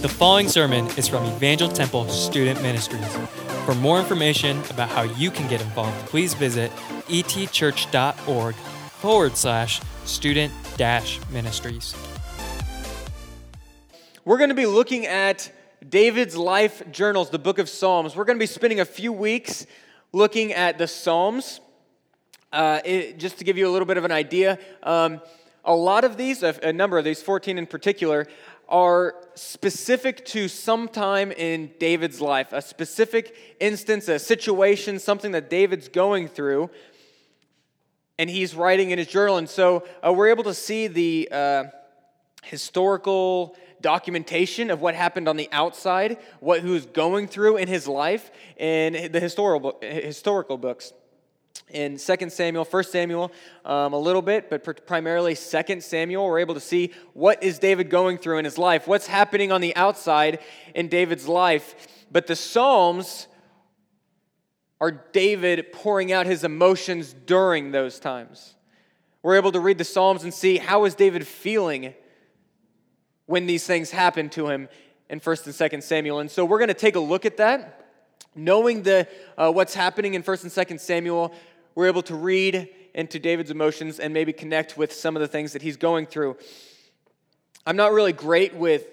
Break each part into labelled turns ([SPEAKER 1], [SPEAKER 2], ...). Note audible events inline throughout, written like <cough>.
[SPEAKER 1] The following sermon is from Evangel Temple Student Ministries. For more information about how you can get involved, please visit etchurch.org forward slash student dash ministries.
[SPEAKER 2] We're going to be looking at David's life journals, the book of Psalms. We're going to be spending a few weeks looking at the Psalms. Uh, it, just to give you a little bit of an idea, um, a lot of these, a, a number of these, 14 in particular, are specific to some time in David's life, a specific instance, a situation, something that David's going through, and he's writing in his journal. And so uh, we're able to see the uh, historical documentation of what happened on the outside, what he was going through in his life in the historical, historical books in 2 Samuel, 1 Samuel, um, a little bit, but primarily 2 Samuel, we're able to see what is David going through in his life, what's happening on the outside in David's life. But the Psalms are David pouring out his emotions during those times. We're able to read the Psalms and see how is David feeling when these things happen to him in 1st and 2nd Samuel. And so we're going to take a look at that. Knowing the, uh, what's happening in 1st and 2nd Samuel, we're able to read into David's emotions and maybe connect with some of the things that he's going through. I'm not really great with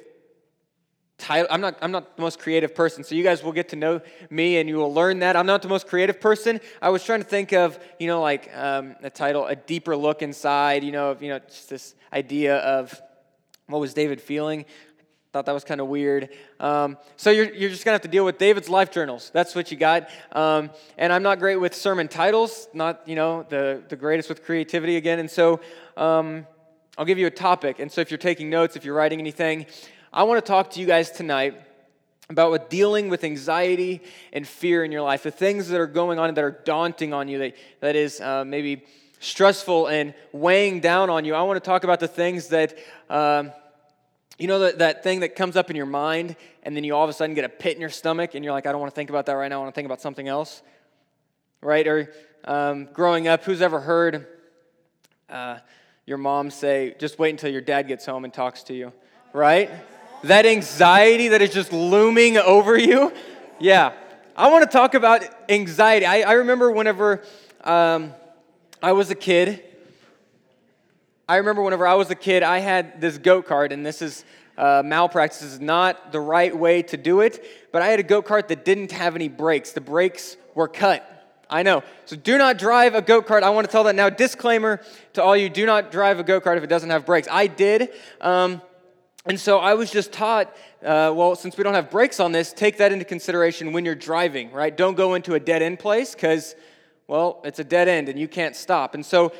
[SPEAKER 2] title. I'm not, I'm not the most creative person, so you guys will get to know me and you will learn that. I'm not the most creative person. I was trying to think of, you know, like um, a title, A Deeper Look Inside, you know, of, you know, just this idea of what was David feeling. Thought that was kind of weird. Um, so you're, you're just going to have to deal with David's life journals. That's what you got. Um, and I'm not great with sermon titles, not, you know, the, the greatest with creativity again. And so um, I'll give you a topic. And so if you're taking notes, if you're writing anything, I want to talk to you guys tonight about what dealing with anxiety and fear in your life, the things that are going on that are daunting on you, that, that is uh, maybe stressful and weighing down on you. I want to talk about the things that um, you know that, that thing that comes up in your mind, and then you all of a sudden get a pit in your stomach, and you're like, I don't want to think about that right now. I want to think about something else. Right? Or um, growing up, who's ever heard uh, your mom say, just wait until your dad gets home and talks to you? Right? That anxiety that is just looming over you. Yeah. I want to talk about anxiety. I, I remember whenever um, I was a kid, I remember whenever I was a kid, I had this go kart, and this is uh, malpractice is not the right way to do it, but I had a go kart that didn't have any brakes. The brakes were cut. I know. So do not drive a go kart. I want to tell that now. Disclaimer to all you do not drive a go kart if it doesn't have brakes. I did. Um, and so I was just taught, uh, well, since we don't have brakes on this, take that into consideration when you're driving, right? Don't go into a dead end place because, well, it's a dead end and you can't stop. And so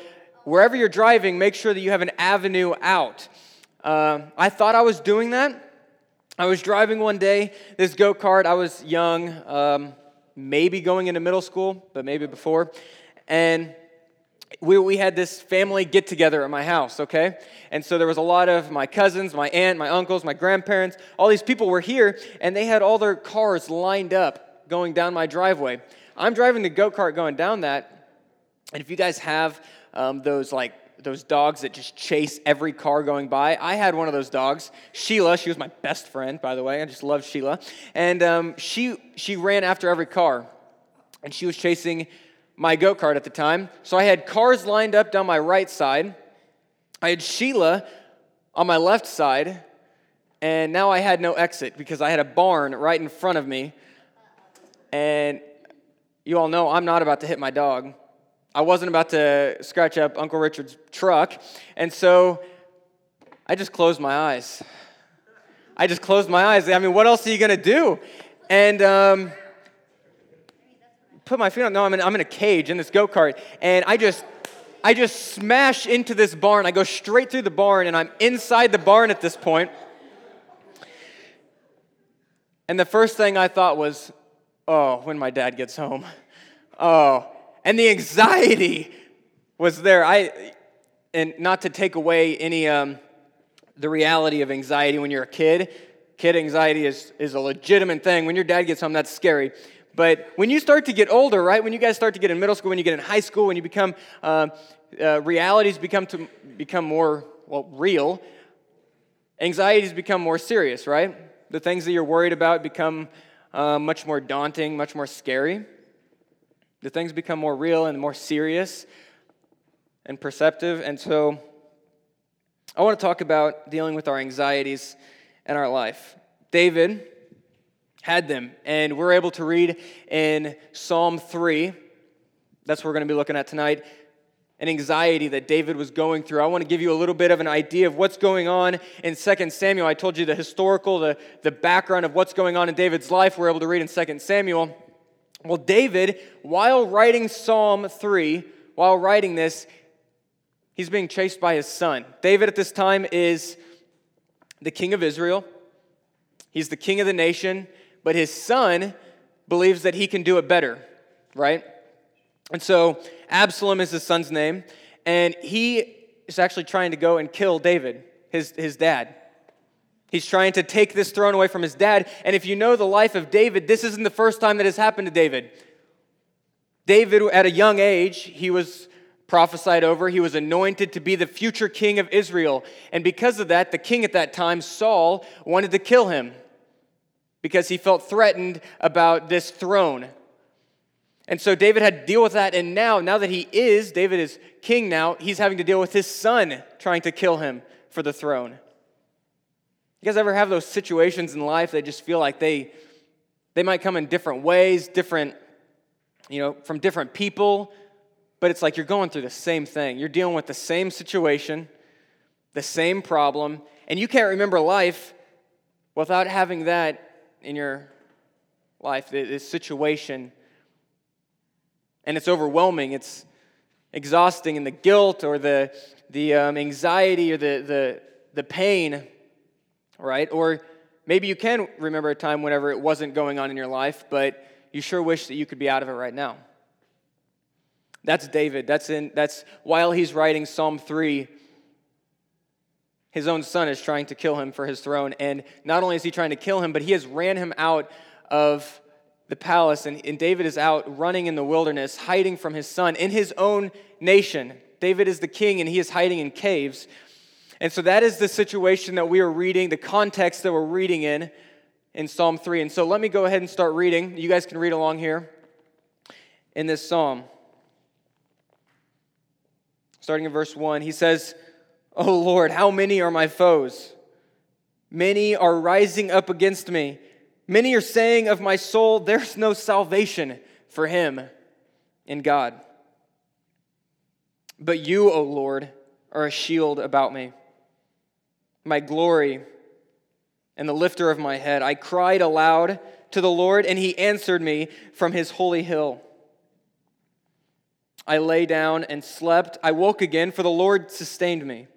[SPEAKER 2] wherever you're driving, make sure that you have an avenue out. Uh, I thought I was doing that. I was driving one day, this go kart. I was young, um, maybe going into middle school, but maybe before. And we, we had this family get together at my house, okay? And so there was a lot of my cousins, my aunt, my uncles, my grandparents, all these people were here, and they had all their cars lined up going down my driveway. I'm driving the go kart going down that, and if you guys have um, those like those dogs that just chase every car going by. I had one of those dogs, Sheila. She was my best friend, by the way. I just love Sheila, and um, she she ran after every car, and she was chasing my go kart at the time. So I had cars lined up down my right side. I had Sheila on my left side, and now I had no exit because I had a barn right in front of me. And you all know I'm not about to hit my dog. I wasn't about to scratch up Uncle Richard's truck. And so I just closed my eyes. I just closed my eyes. I mean, what else are you going to do? And um, put my feet on. No, I'm in, I'm in a cage in this go kart. And I just. I just smash into this barn. I go straight through the barn, and I'm inside the barn at this point. And the first thing I thought was, oh, when my dad gets home. Oh, and the anxiety was there. I, and not to take away any um, the reality of anxiety when you're a kid. Kid anxiety is, is a legitimate thing. When your dad gets home, that's scary. But when you start to get older, right? When you guys start to get in middle school, when you get in high school, when you become uh, uh, realities become to become more well real, anxieties become more serious, right? The things that you're worried about become uh, much more daunting, much more scary. The things become more real and more serious and perceptive. And so I want to talk about dealing with our anxieties in our life. David had them, and we're able to read in Psalm 3. That's what we're going to be looking at tonight an anxiety that David was going through. I want to give you a little bit of an idea of what's going on in 2 Samuel. I told you the historical, the, the background of what's going on in David's life. We're able to read in 2 Samuel. Well, David, while writing Psalm 3, while writing this, he's being chased by his son. David at this time is the king of Israel, he's the king of the nation, but his son believes that he can do it better, right? And so Absalom is his son's name, and he is actually trying to go and kill David, his, his dad. He's trying to take this throne away from his dad. And if you know the life of David, this isn't the first time that has happened to David. David, at a young age, he was prophesied over. He was anointed to be the future king of Israel. And because of that, the king at that time, Saul, wanted to kill him because he felt threatened about this throne. And so David had to deal with that. And now, now that he is, David is king now, he's having to deal with his son trying to kill him for the throne. You guys ever have those situations in life that just feel like they, they might come in different ways, different, you know, from different people, but it's like you're going through the same thing. You're dealing with the same situation, the same problem, and you can't remember life without having that in your life, this situation and it's overwhelming. It's exhausting, and the guilt or the, the um, anxiety or the, the, the pain, right? Or maybe you can remember a time whenever it wasn't going on in your life, but you sure wish that you could be out of it right now. That's David. That's in that's while he's writing Psalm 3, his own son is trying to kill him for his throne. And not only is he trying to kill him, but he has ran him out of the palace, and, and David is out running in the wilderness, hiding from his son in his own nation. David is the king, and he is hiding in caves. And so that is the situation that we are reading, the context that we're reading in in Psalm 3. And so let me go ahead and start reading. You guys can read along here in this psalm. Starting in verse 1, he says, Oh Lord, how many are my foes? Many are rising up against me. Many are saying of my soul, there's no salvation for him in God. But you, O Lord, are a shield about me, my glory and the lifter of my head. I cried aloud to the Lord, and he answered me from his holy hill. I lay down and slept. I woke again, for the Lord sustained me.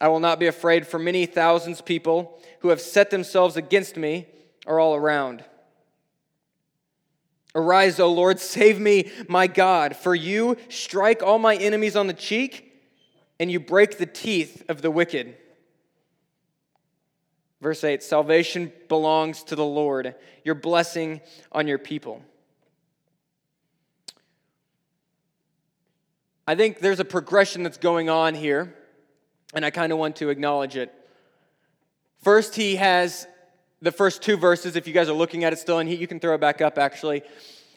[SPEAKER 2] I will not be afraid, for many thousands people who have set themselves against me are all around. Arise, O Lord, save me, my God, for you strike all my enemies on the cheek, and you break the teeth of the wicked. Verse 8 Salvation belongs to the Lord, your blessing on your people. I think there's a progression that's going on here and I kind of want to acknowledge it. First, he has the first two verses, if you guys are looking at it still, and you can throw it back up actually.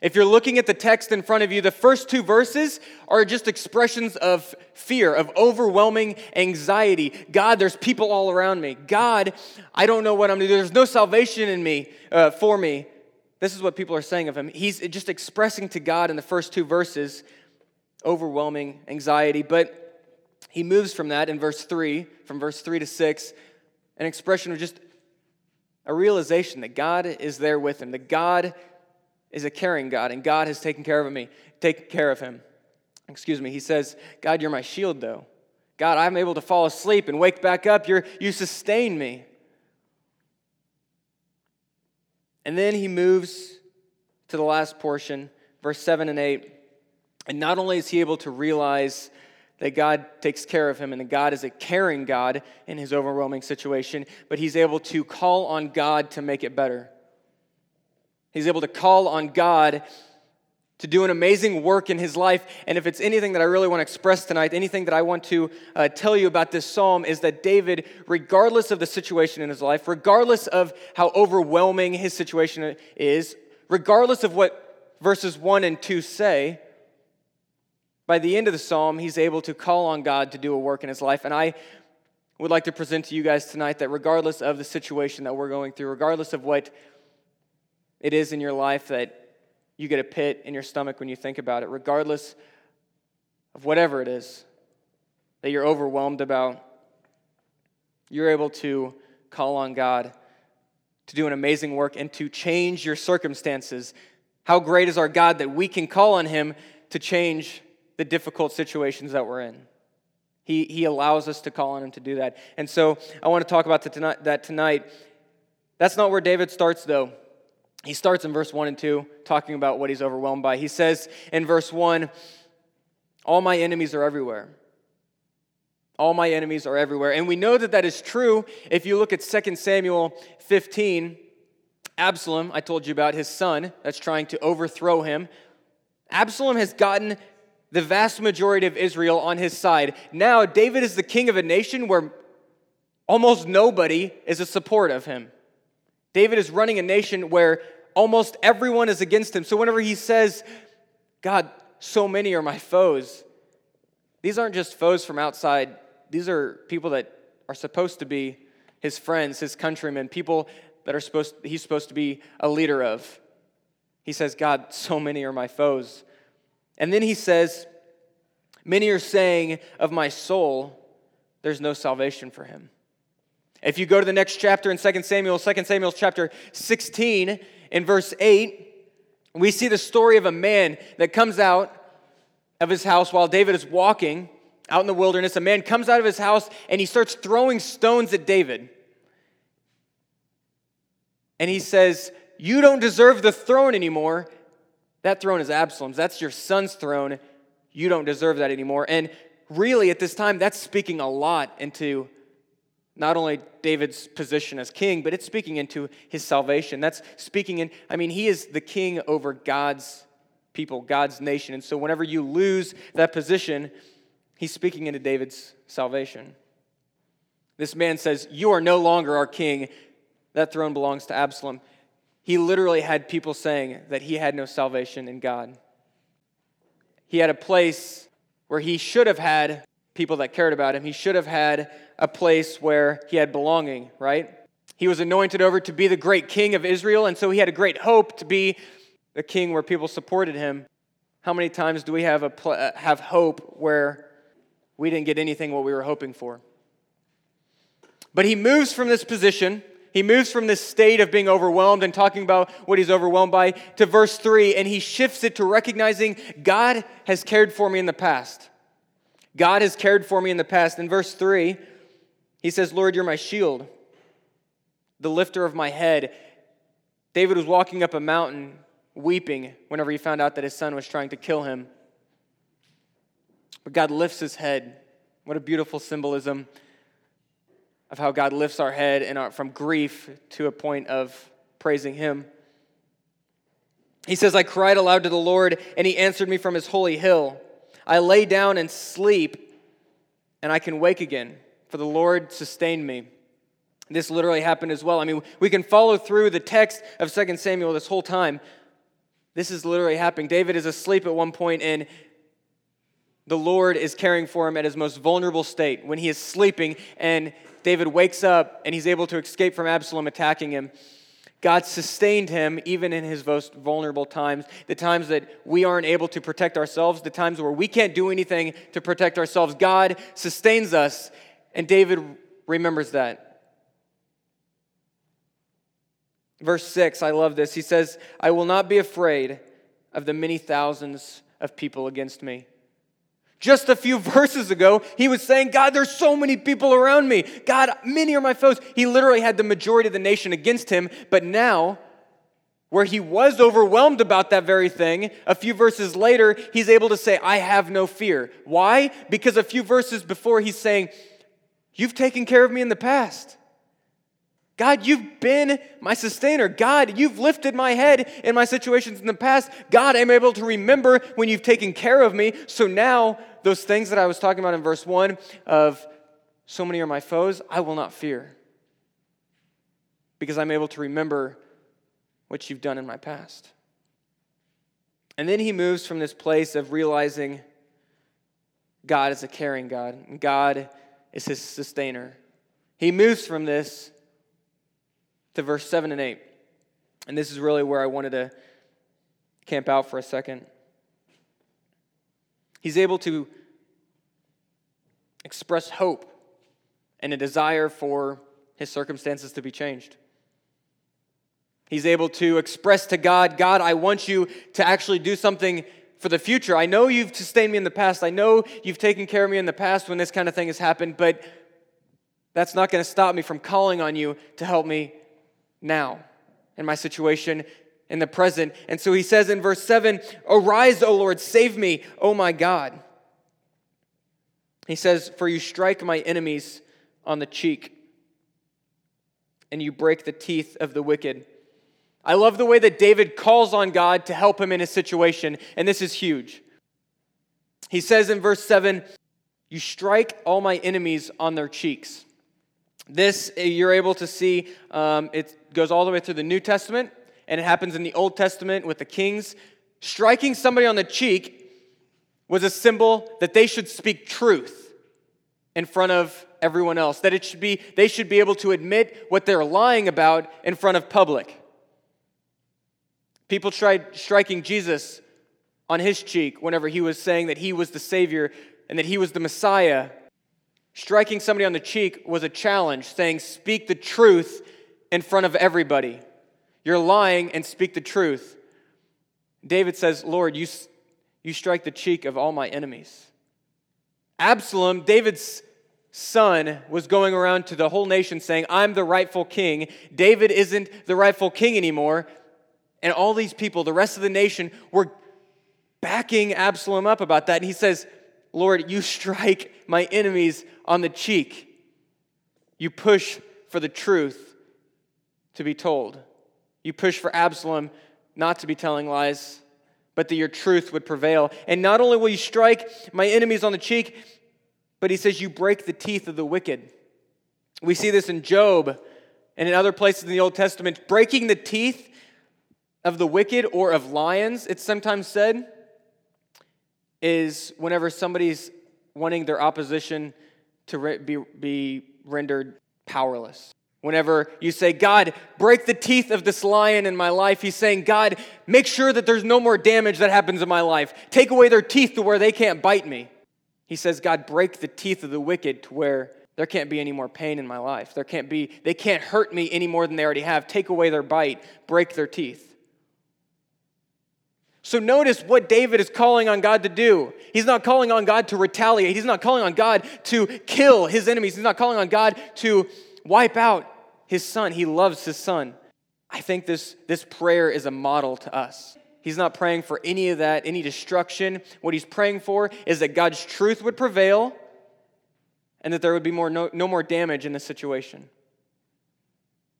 [SPEAKER 2] If you're looking at the text in front of you, the first two verses are just expressions of fear, of overwhelming anxiety. God, there's people all around me. God, I don't know what I'm going to do. There's no salvation in me, uh, for me. This is what people are saying of him. He's just expressing to God in the first two verses overwhelming anxiety. But he moves from that in verse 3, from verse 3 to 6, an expression of just a realization that God is there with him, that God is a caring God, and God has taken care of me, taken care of him. Excuse me. He says, God, you're my shield, though. God, I'm able to fall asleep and wake back up. You're, you sustain me. And then he moves to the last portion, verse 7 and 8. And not only is he able to realize that God takes care of him and that God is a caring God in his overwhelming situation, but he's able to call on God to make it better. He's able to call on God to do an amazing work in his life. And if it's anything that I really want to express tonight, anything that I want to uh, tell you about this psalm is that David, regardless of the situation in his life, regardless of how overwhelming his situation is, regardless of what verses 1 and 2 say, by the end of the psalm, he's able to call on God to do a work in his life. And I would like to present to you guys tonight that regardless of the situation that we're going through, regardless of what it is in your life that you get a pit in your stomach when you think about it, regardless of whatever it is that you're overwhelmed about. You're able to call on God to do an amazing work and to change your circumstances. How great is our God that we can call on Him to change the difficult situations that we're in? He, he allows us to call on Him to do that. And so I want to talk about that tonight. That's not where David starts, though. He starts in verse 1 and 2, talking about what he's overwhelmed by. He says in verse 1 All my enemies are everywhere. All my enemies are everywhere. And we know that that is true if you look at 2 Samuel 15. Absalom, I told you about his son that's trying to overthrow him. Absalom has gotten the vast majority of Israel on his side. Now, David is the king of a nation where almost nobody is a support of him. David is running a nation where almost everyone is against him. So whenever he says, God, so many are my foes, these aren't just foes from outside, these are people that are supposed to be his friends, his countrymen, people that are supposed he's supposed to be a leader of. He says, God, so many are my foes. And then he says, Many are saying of my soul, there's no salvation for him. If you go to the next chapter in 2 Samuel, 2 Samuel chapter 16, in verse 8, we see the story of a man that comes out of his house while David is walking out in the wilderness. A man comes out of his house and he starts throwing stones at David. And he says, You don't deserve the throne anymore. That throne is Absalom's. That's your son's throne. You don't deserve that anymore. And really, at this time, that's speaking a lot into not only David's position as king, but it's speaking into his salvation. That's speaking in, I mean, he is the king over God's people, God's nation. And so whenever you lose that position, he's speaking into David's salvation. This man says, You are no longer our king. That throne belongs to Absalom. He literally had people saying that he had no salvation in God. He had a place where he should have had people that cared about him. He should have had a place where he had belonging, right? He was anointed over to be the great king of Israel, and so he had a great hope to be the king where people supported him. How many times do we have, a pl- uh, have hope where we didn't get anything what we were hoping for? But he moves from this position, he moves from this state of being overwhelmed and talking about what he's overwhelmed by to verse 3, and he shifts it to recognizing God has cared for me in the past. God has cared for me in the past. In verse 3, he says, Lord, you're my shield, the lifter of my head. David was walking up a mountain weeping whenever he found out that his son was trying to kill him. But God lifts his head. What a beautiful symbolism of how God lifts our head and our, from grief to a point of praising him. He says, I cried aloud to the Lord, and he answered me from his holy hill. I lay down and sleep, and I can wake again, for the Lord sustained me. This literally happened as well. I mean, we can follow through the text of 2 Samuel this whole time. This is literally happening. David is asleep at one point, and the Lord is caring for him at his most vulnerable state when he is sleeping, and David wakes up and he's able to escape from Absalom attacking him. God sustained him even in his most vulnerable times, the times that we aren't able to protect ourselves, the times where we can't do anything to protect ourselves. God sustains us, and David remembers that. Verse 6, I love this. He says, I will not be afraid of the many thousands of people against me. Just a few <laughs> verses ago, he was saying, God, there's so many people around me. God, many are my foes. He literally had the majority of the nation against him. But now, where he was overwhelmed about that very thing, a few verses later, he's able to say, I have no fear. Why? Because a few verses before, he's saying, You've taken care of me in the past. God, you've been my sustainer. God, you've lifted my head in my situations in the past. God, I'm able to remember when you've taken care of me. So now, those things that I was talking about in verse 1 of so many are my foes, I will not fear because I'm able to remember what you've done in my past. And then he moves from this place of realizing God is a caring God, and God is his sustainer. He moves from this to verse 7 and 8. And this is really where I wanted to camp out for a second. He's able to express hope and a desire for his circumstances to be changed. He's able to express to God, God, I want you to actually do something for the future. I know you've sustained me in the past. I know you've taken care of me in the past when this kind of thing has happened, but that's not going to stop me from calling on you to help me now in my situation in the present. And so he says in verse 7 Arise, O Lord, save me, O my God. He says, For you strike my enemies on the cheek, and you break the teeth of the wicked. I love the way that David calls on God to help him in his situation, and this is huge. He says in verse 7 You strike all my enemies on their cheeks. This you're able to see, um, it goes all the way through the New Testament, and it happens in the Old Testament with the kings. Striking somebody on the cheek was a symbol that they should speak truth in front of everyone else, that it should be, they should be able to admit what they're lying about in front of public. People tried striking Jesus on his cheek whenever he was saying that he was the Savior and that he was the Messiah. Striking somebody on the cheek was a challenge, saying, Speak the truth in front of everybody. You're lying and speak the truth. David says, Lord, you, you strike the cheek of all my enemies. Absalom, David's son, was going around to the whole nation saying, I'm the rightful king. David isn't the rightful king anymore. And all these people, the rest of the nation, were backing Absalom up about that. And he says, Lord, you <laughs> strike my enemies on the cheek. You push for the truth to be told. You push for Absalom not to be telling lies, but that your truth would prevail. And not only will you strike my enemies on the cheek, but he says, You break the teeth of the wicked. We see this in Job and in other places in the Old Testament. Breaking the teeth of the wicked or of lions, it's sometimes said, is whenever somebody's wanting their opposition to be, be rendered powerless. Whenever you say, God, break the teeth of this lion in my life, he's saying, God, make sure that there's no more damage that happens in my life. Take away their teeth to where they can't bite me. He says, God, break the teeth of the wicked to where there can't be any more pain in my life. There can't be, they can't hurt me any more than they already have. Take away their bite, break their teeth. So notice what David is calling on God to do. He's not calling on God to retaliate. He's not calling on God to kill his enemies. He's not calling on God to wipe out his son. He loves his son. I think this, this prayer is a model to us. He's not praying for any of that, any destruction. What he's praying for is that God's truth would prevail and that there would be more, no, no more damage in the situation.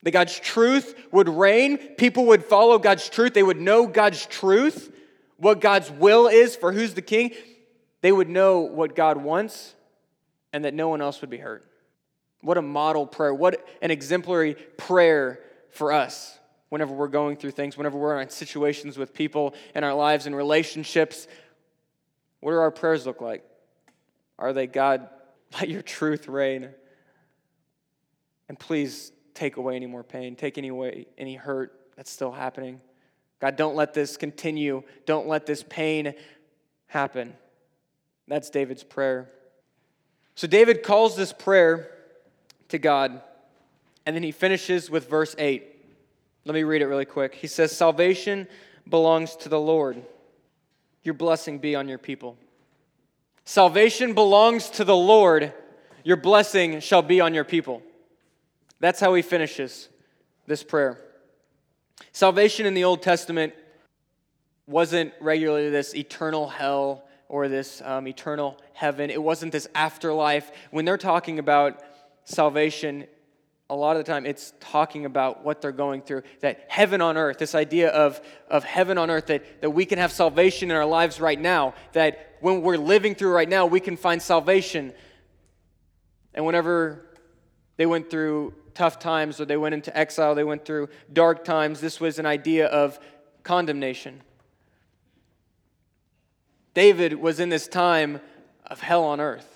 [SPEAKER 2] That God's truth would reign. People would follow God's truth. They would know God's truth what God's will is for who's the king, they would know what God wants and that no one else would be hurt. What a model prayer. What an exemplary prayer for us whenever we're going through things, whenever we're in situations with people in our lives and relationships. What do our prayers look like? Are they, God, let your truth reign? And please take away any more pain, take any away any hurt that's still happening. God, don't let this continue. Don't let this pain happen. That's David's prayer. So David calls this prayer to God, and then he finishes with verse 8. Let me read it really quick. He says, Salvation belongs to the Lord. Your blessing be on your people. Salvation belongs to the Lord. Your blessing shall be on your people. That's how he finishes this prayer. Salvation in the Old Testament wasn't regularly this eternal hell or this um, eternal heaven. It wasn't this afterlife. When they're talking about salvation, a lot of the time it's talking about what they're going through that heaven on earth this idea of, of heaven on earth that, that we can have salvation in our lives right now that when we're living through right now we can find salvation. And whenever they went through tough times or they went into exile they went through dark times this was an idea of condemnation. David was in this time of hell on earth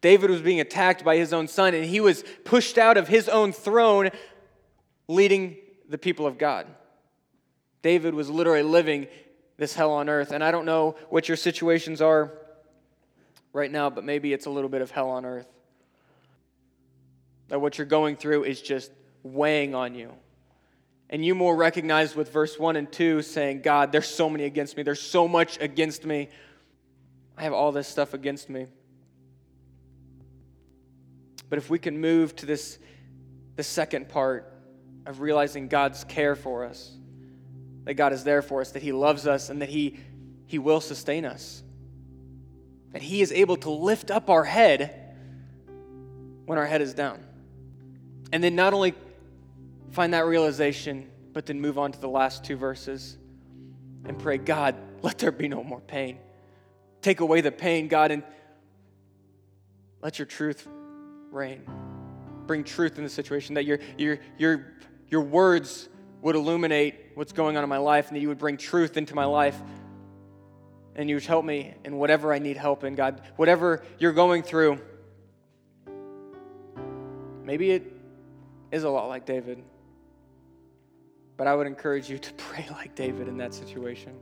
[SPEAKER 2] David was being attacked by his own son, and he was pushed out of his own throne, leading the people of God. David was literally living this hell on earth. And I don't know what your situations are right now, but maybe it's a little bit of hell on earth. That what you're going through is just weighing on you. And you more recognize with verse 1 and 2 saying, God, there's so many against me. There's so much against me. I have all this stuff against me. But if we can move to this, the second part of realizing God's care for us, that God is there for us, that He loves us, and that He, he will sustain us, that He is able to lift up our head when our head is down. And then not only find that realization, but then move on to the last two verses and pray, God, let there be no more pain. Take away the pain, God, and let your truth reign. Bring truth in the situation, that your, your, your, your words would illuminate what's going on in my life, and that you would bring truth into my life. And you would help me in whatever I need help in, God. Whatever you're going through, maybe it is a lot like David. But I would encourage you to <laughs> pray like David in that situation.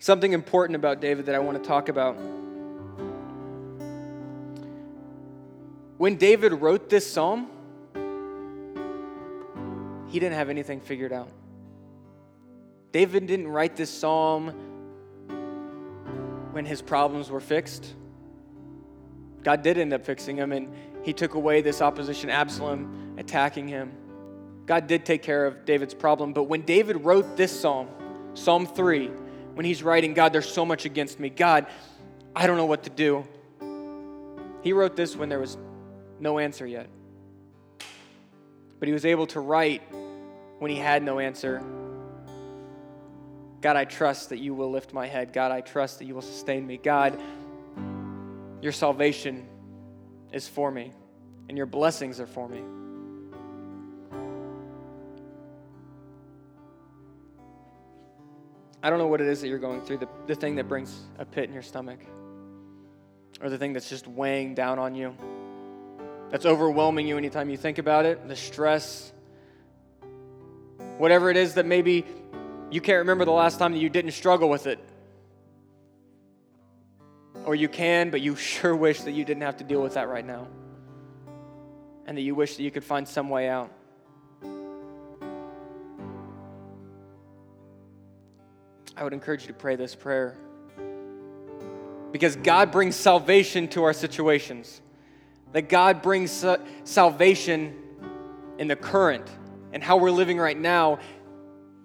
[SPEAKER 2] Something important about David that I want to talk about When David wrote this psalm, he didn't have anything figured out. David didn't write this psalm when his problems were fixed. God did end up fixing him, and he took away this opposition, Absalom attacking him. God did take care of David's problem, but when David wrote this psalm, Psalm 3, when he's writing, God, there's so much against me. God, I don't know what to do. He wrote this when there was no answer yet. But he was able to write when he had no answer. God, I trust that you will lift my head. God, I trust that you will sustain me. God, your salvation is for me, and your blessings are for me. I don't know what it is that you're going through, the, the thing that brings a pit in your stomach, or the thing that's just weighing down on you that's overwhelming you anytime you think about it, the stress, whatever it is that maybe you can't remember the last time that you didn't struggle with it. Or you can, but you <laughs> sure wish that you didn't have to deal with that right now. And that you wish that you could find some way out. I would encourage you to pray this prayer. Because God brings salvation to our situations that God brings salvation in the current and how we're living right now.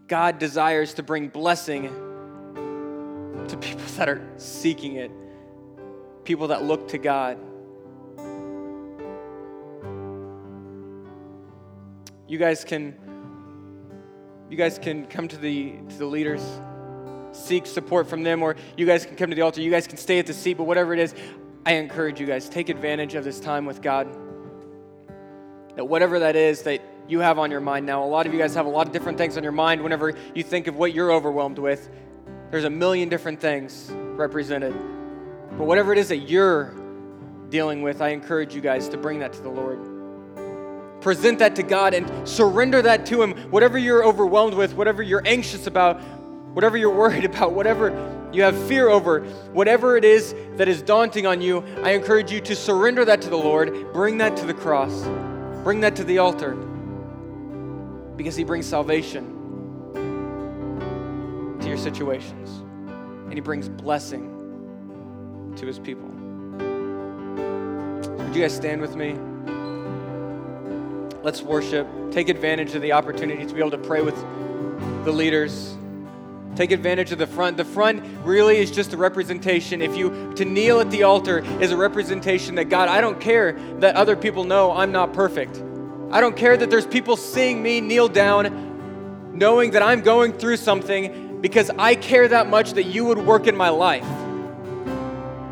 [SPEAKER 2] God desires to bring blessing to people <laughs> that are seeking it, people that look to God. You guys can you guys can come to the to the leaders seek support from them or you guys can come to the altar you guys can stay at the seat but whatever it is I encourage you guys, take advantage of this time with God. That whatever that is that you have on your mind now, a lot of you guys have a lot of different things on your mind whenever you think of what you're overwhelmed with. There's a million different things represented. But whatever it is that you're dealing with, I encourage you guys to bring that to the Lord. Present that to God and surrender that to Him. Whatever you're overwhelmed with, whatever you're anxious about, whatever you're <laughs> worried about, whatever you have fear over, whatever it is that is daunting on you, I encourage you to surrender that to the Lord, bring that to the cross, bring that to the altar, because He brings salvation to your situations, and He brings blessing to His people. Would you guys stand with me? Let's worship. Take advantage of the opportunity to be able to pray with the leaders. Take advantage of the front. The front really is just a representation. If you to kneel at the altar is a representation that God, I don't care that other people know I'm not perfect. I don't care that there's people seeing me kneel down, knowing that I'm going through something because I care that much that you would work in my life.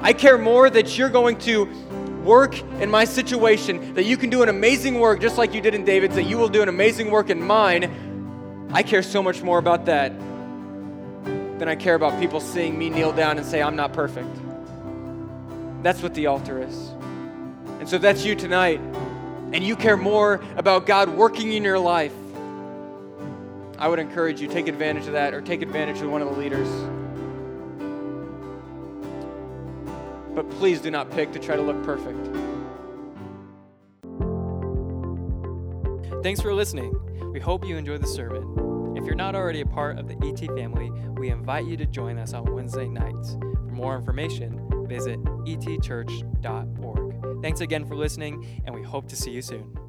[SPEAKER 2] I care more that you're going to work in my situation, that you can do an amazing work just like you did in David's, that you will do an amazing work in mine. I care so much more about that than I care about people seeing me kneel down and say, I'm not perfect. That's what the altar is. And so if that's you tonight, and you care more about God working in your life, I would encourage you take advantage of that or take advantage of one of the leaders. But please do not pick to try to look perfect.
[SPEAKER 1] Thanks for listening. We hope you enjoyed the sermon. If you're not already a part of the ET family, we invite you to join us on Wednesday nights. For more information, visit etchurch.org. Thanks again for listening, and we hope to see you soon.